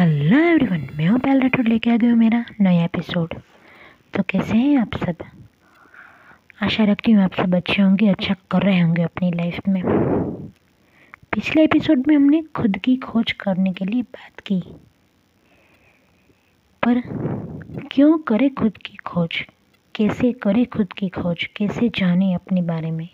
Hello everyone मैं हूँ पहल राठौर लेके आ गई हूँ मेरा नया एपिसोड तो कैसे हैं आप सब? आशा रखती हूँ आप सब अच्छे होंगे अच्छा कर रहे होंगे अपनी लाइफ में। पिछले एपिसोड में हमने खुद की खोज करने के लिए बात की। पर क्यों करें खुद की खोज? कैसे करें खुद की खोज? कैसे जाने अपने बारे में?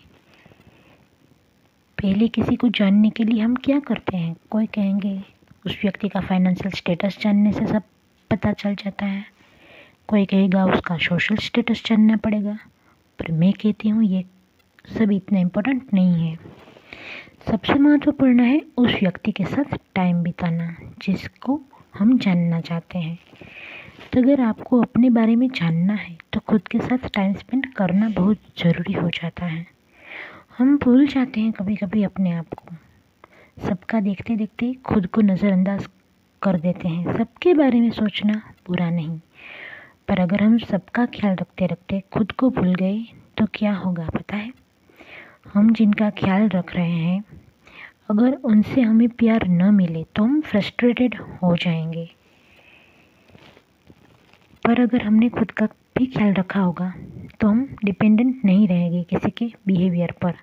पहले किसी को जानने के लिए हम क्या करते हैं? कोई कहेंगे उस व्यक्ति का फाइनेंशियल स्टेटस जानने से सब पता चल जाता है। कोई कहेगा, उसका सोशल स्टेटस जानना पड़ेगा। पर मैं कहती हूँ, ये सब इतना इम्पोर्टेंट नहीं है। सबसे महत्वपूर्ण है उस व्यक्ति के साथ टाइम बिताना, जिसको हम जानना चाहते हैं। तो अगर आपको अपने बारे में जानना है तो खुद के साथ टाइम स्पेंड करना बहुत ज़रूरी हो जाता है। हम भूल जाते हैं कभी कभी अपने आप को। सबका देखते देखते खुद को नज़रअंदाज कर देते हैं। सबके बारे में सोचना बुरा नहीं। पर अगर हम सबका ख्याल रखते रखते खुद को भूल गए तो क्या होगा पता है? हम जिनका ख्याल रख रहे हैं, अगर उनसे हमें प्यार न मिले तो हम फ्रस्ट्रेटेड हो जाएँगे। पर अगर हमने खुद का भी ख्याल रखा होगा तो हम डिपेंडेंट नहीं रहेंगे किसी के बिहेवियर पर।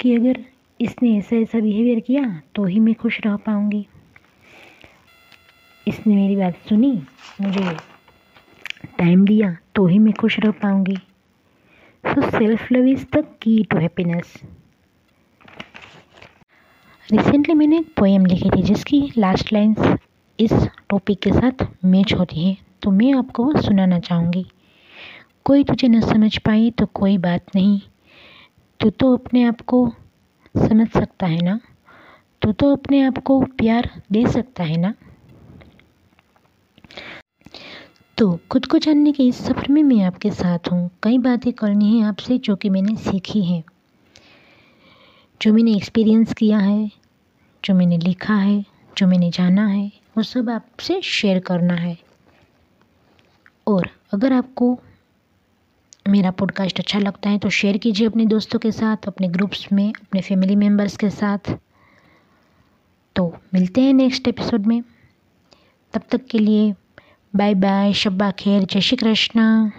कि अगर इसने ऐसा ऐसा बिहेवियर किया तो ही मैं खुश रह पाऊँगी। इसने मेरी बात सुनी, मुझे टाइम दिया तो ही मैं खुश रह पाऊँगी। So self love is the key to happiness recently मैंने एक पोएम लिखी थी, जिसकी लास्ट लाइंस इस टॉपिक के साथ मैच होती है। तो मैं आपको वो सुनाना चाहूँगी। कोई तुझे न समझ पाई तो कोई बात नहीं। तू तो अपने आप को समझ सकता है ना? तो तो अपने आप को प्यार दे सकता है ना? तो खुद को जानने के इस सफ़र में मैं आपके साथ हूँ। कई बातें करनी है आपसे जो कि मैंने सीखी है। जो मैंने एक्सपीरियंस किया है, जो मैंने लिखा है, जो मैंने जाना है, वो सब आपसे शेयर करना है। और अगर आपको मेरा पॉडकास्ट अच्छा लगता है तो शेयर कीजिए अपने दोस्तों के साथ, अपने ग्रुप्स में, अपने फैमिली मेंबर्स के साथ। तो मिलते हैं नेक्स्ट एपिसोड में। तब तक के लिए बाय बाय शब्बा खैर, जय श्री कृष्णा।